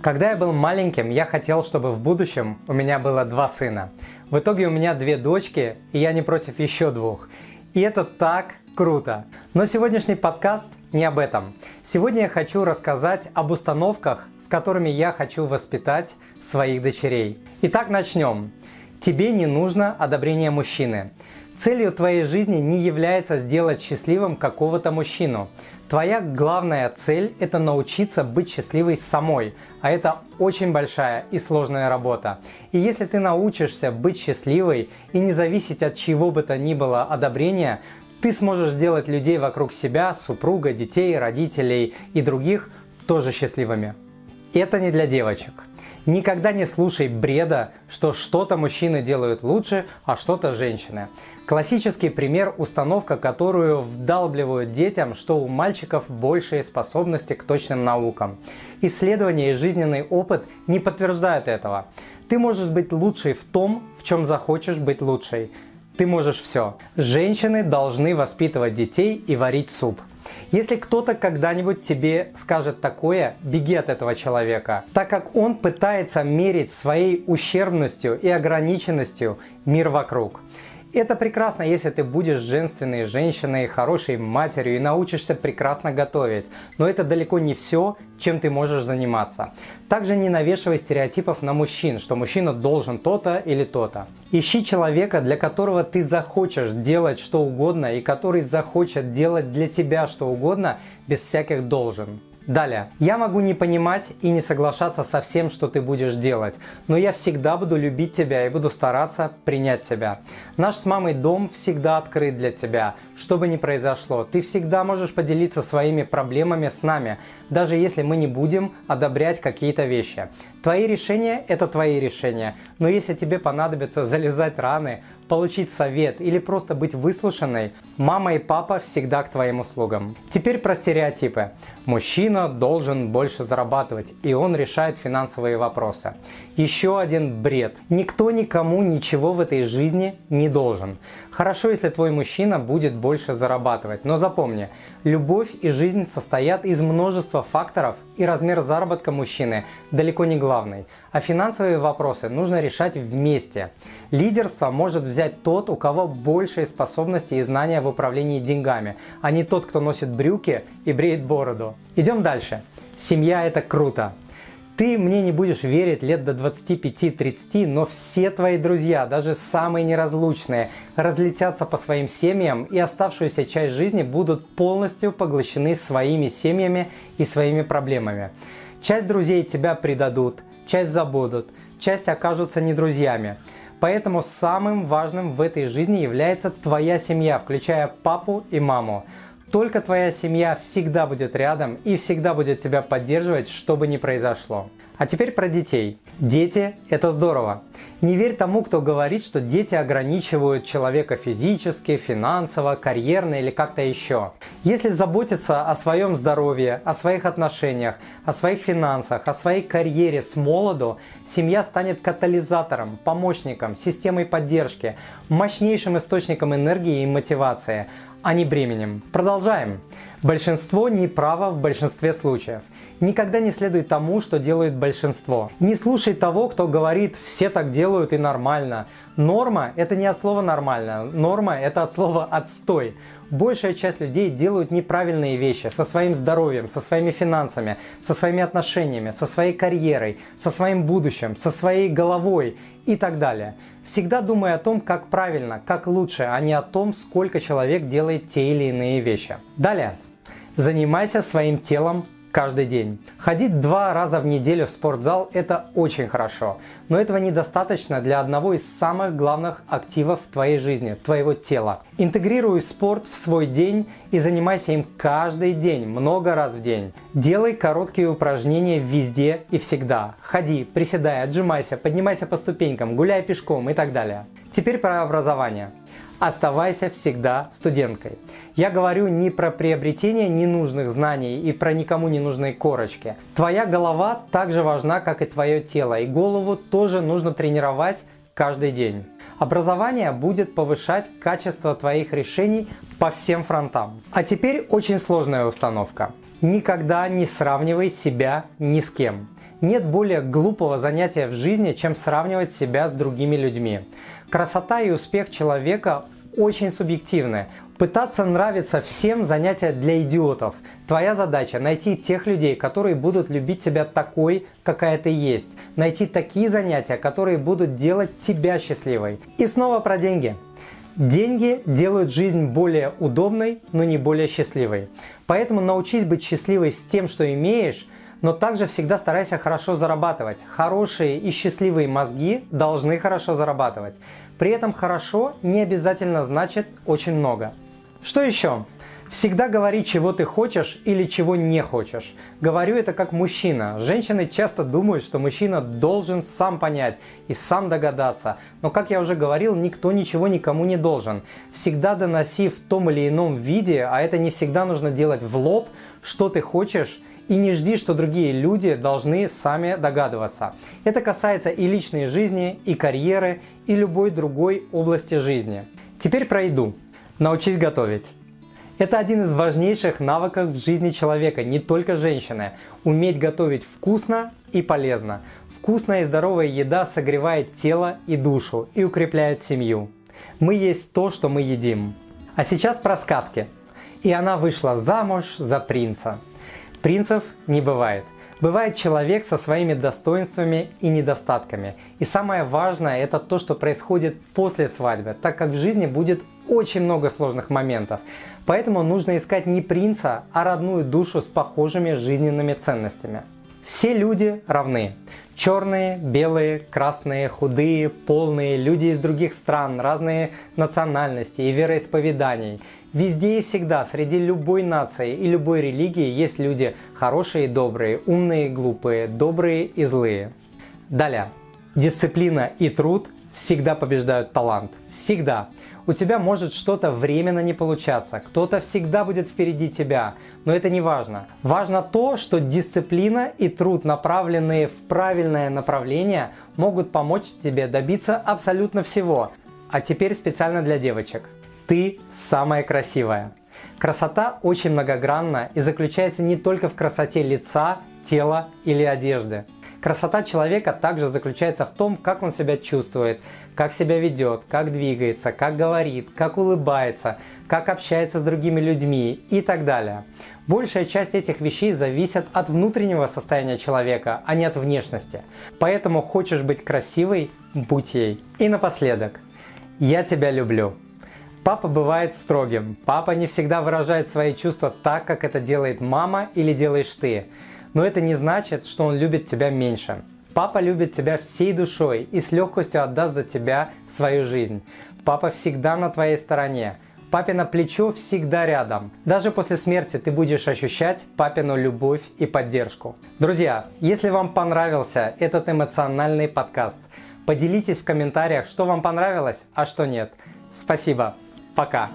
Когда я был маленьким, я хотел, чтобы в будущем у меня было два сына. В итоге у меня две дочки, и я не против еще двух. И это так круто. Но сегодняшний подкаст не об этом. Сегодня я хочу рассказать об установках, с которыми я хочу воспитать своих дочерей. Итак, начнем. Тебе не нужно одобрение мужчины. Целью твоей жизни не является сделать счастливым какого-то мужчину. Твоя главная цель – это научиться быть счастливой самой, а это очень большая и сложная работа. И если ты научишься быть счастливой и не зависеть от чего бы то ни было одобрения, ты сможешь сделать людей вокруг себя, супруга, детей, родителей и других тоже счастливыми. Это не для девочек. Никогда не слушай бреда, что что-то мужчины делают лучше, а что-то женщины. Классический пример – установка, которую вдалбливают детям, что у мальчиков большие способности к точным наукам. Исследования и жизненный опыт не подтверждают этого. Ты можешь быть лучшей в том, в чем захочешь быть лучшей. Ты можешь все. Женщины должны воспитывать детей и варить суп. Если кто-то когда-нибудь тебе скажет такое, беги от этого человека, так как он пытается мерить своей ущербностью и ограниченностью мир вокруг. Это прекрасно, если ты будешь женственной женщиной, хорошей матерью и научишься прекрасно готовить. Но это далеко не все, чем ты можешь заниматься. Также не навешивай стереотипов на мужчин, что мужчина должен то-то или то-то. Ищи человека, для которого ты захочешь делать что угодно и который захочет делать для тебя что угодно без всяких должен. Далее. Я могу не понимать и не соглашаться со всем, что ты будешь делать, но я всегда буду любить тебя и буду стараться принять тебя. Наш с мамой дом всегда открыт для тебя. Что бы ни произошло, ты всегда можешь поделиться своими проблемами с нами, даже если мы не будем одобрять какие-то вещи. Твои решения – это твои решения, но если тебе понадобится залезать раны, получить совет или просто быть выслушанной, мама и папа всегда к твоим услугам. Теперь про стереотипы. Мужчина должен больше зарабатывать, и он решает финансовые вопросы. Еще один бред. Никто никому ничего в этой жизни не должен. Хорошо, если твой мужчина будет больше зарабатывать, но запомни, любовь и жизнь состоят из множества факторов, и размер заработка мужчины далеко не главный. А финансовые вопросы нужно решать вместе. Лидерство может взять тот, у кого большие способности и знания в управлении деньгами, а не тот, кто носит брюки и бреет бороду. Идем дальше. Семья это круто. Ты мне не будешь верить лет до 25-30, но все твои друзья, даже самые неразлучные, разлетятся по своим семьям и оставшуюся часть жизни будут полностью поглощены своими семьями и своими проблемами. Часть друзей тебя предадут, часть забудут, часть окажутся не друзьями. Поэтому самым важным в этой жизни является твоя семья, включая папу и маму. Только твоя семья всегда будет рядом и всегда будет тебя поддерживать, что бы ни произошло. А теперь про детей. Дети – это здорово. Не верь тому, кто говорит, что дети ограничивают человека физически, финансово, карьерно или как-то еще. Если заботиться о своем здоровье, о своих отношениях, о своих финансах, о своей карьере с молоду, семья станет катализатором, помощником, системой поддержки, мощнейшим источником энергии и мотивации – а не бременем. Продолжаем. Большинство не право в большинстве случаев. Никогда не следуй тому, что делает большинство. Не слушай того, кто говорит «все так делают и нормально». Норма – это не от слова «нормально», норма – это от слова «отстой». Большая часть людей делают неправильные вещи со своим здоровьем, со своими финансами, со своими отношениями, со своей карьерой, со своим будущим, со своей головой и так далее. Всегда думай о том, как правильно, как лучше, а не о том, сколько человек делает те или иные вещи. Далее. Занимайся своим телом каждый день. Ходить два раза в неделю в спортзал – это очень хорошо, но этого недостаточно для одного из самых главных активов в твоей жизни – твоего тела. Интегрируй спорт в свой день и занимайся им каждый день, много раз в день. Делай короткие упражнения везде и всегда. Ходи, приседай, отжимайся, поднимайся по ступенькам, гуляй пешком и так далее. Теперь про образование. Оставайся всегда студенткой. Я говорю не про приобретение ненужных знаний и про никому не нужные корочки. Твоя голова так же важна, как и твое тело, и голову тоже нужно тренировать каждый день. Образование будет повышать качество твоих решений по всем фронтам. А теперь очень сложная установка. Никогда не сравнивай себя ни с кем. Нет более глупого занятия в жизни, чем сравнивать себя с другими людьми. Красота и успех человека очень субъективны. Пытаться нравиться всем занятия для идиотов. Твоя задача найти тех людей, которые будут любить тебя такой, какая ты есть. Найти такие занятия, которые будут делать тебя счастливой. И снова про деньги. Деньги делают жизнь более удобной, но не более счастливой. Поэтому научись быть счастливой с тем, что имеешь, но также всегда старайся хорошо зарабатывать. Хорошие и счастливые мозги должны хорошо зарабатывать. При этом хорошо не обязательно значит очень много. Что еще? Всегда говори, чего ты хочешь или чего не хочешь. Говорю это как мужчина. Женщины часто думают, что мужчина должен сам понять и сам догадаться. Но, как я уже говорил, никто ничего никому не должен. Всегда доноси в том или ином виде, а это не всегда нужно делать в лоб, что ты хочешь, и не жди, что другие люди должны сами догадываться. Это касается и личной жизни, и карьеры, и любой другой области жизни. Теперь про еду. Научись готовить. Это один из важнейших навыков в жизни человека, не только женщины. Уметь готовить вкусно и полезно. Вкусная и здоровая еда согревает тело и душу и укрепляет семью. Мы есть то, что мы едим. А сейчас про сказки. И она вышла замуж за принца. Принцев не бывает. Бывает человек со своими достоинствами и недостатками. И самое важное это то, что происходит после свадьбы, так как в жизни будет очень много сложных моментов. Поэтому нужно искать не принца, а родную душу с похожими жизненными ценностями. Все люди равны. Черные, белые, красные, худые, полные, люди из других стран, разные национальности и вероисповеданий. Везде и всегда, среди любой нации и любой религии есть люди хорошие и добрые, умные и глупые, добрые и злые. Далее. Дисциплина и труд всегда побеждают талант. Всегда. У тебя может что-то временно не получаться, кто-то всегда будет впереди тебя, но это не важно. Важно то, что дисциплина и труд, направленные в правильное направление, могут помочь тебе добиться абсолютно всего. А теперь специально для девочек. Ты самая красивая. Красота очень многогранна и заключается не только в красоте лица, тела или одежды. Красота человека также заключается в том, как он себя чувствует, как себя ведет, как двигается, как говорит, как улыбается, как общается с другими людьми и так далее. Большая часть этих вещей зависит от внутреннего состояния человека, а не от внешности. Поэтому хочешь быть красивой – будь ей. И напоследок, я тебя люблю. Папа бывает строгим. Папа не всегда выражает свои чувства так, как это делает мама или делаешь ты. Но это не значит, что он любит тебя меньше. Папа любит тебя всей душой и с легкостью отдаст за тебя свою жизнь. Папа всегда на твоей стороне. Папина плечо всегда рядом. Даже после смерти ты будешь ощущать папину любовь и поддержку. Друзья, если вам понравился этот эмоциональный подкаст, поделитесь в комментариях, что вам понравилось, а что нет. Спасибо. Пока.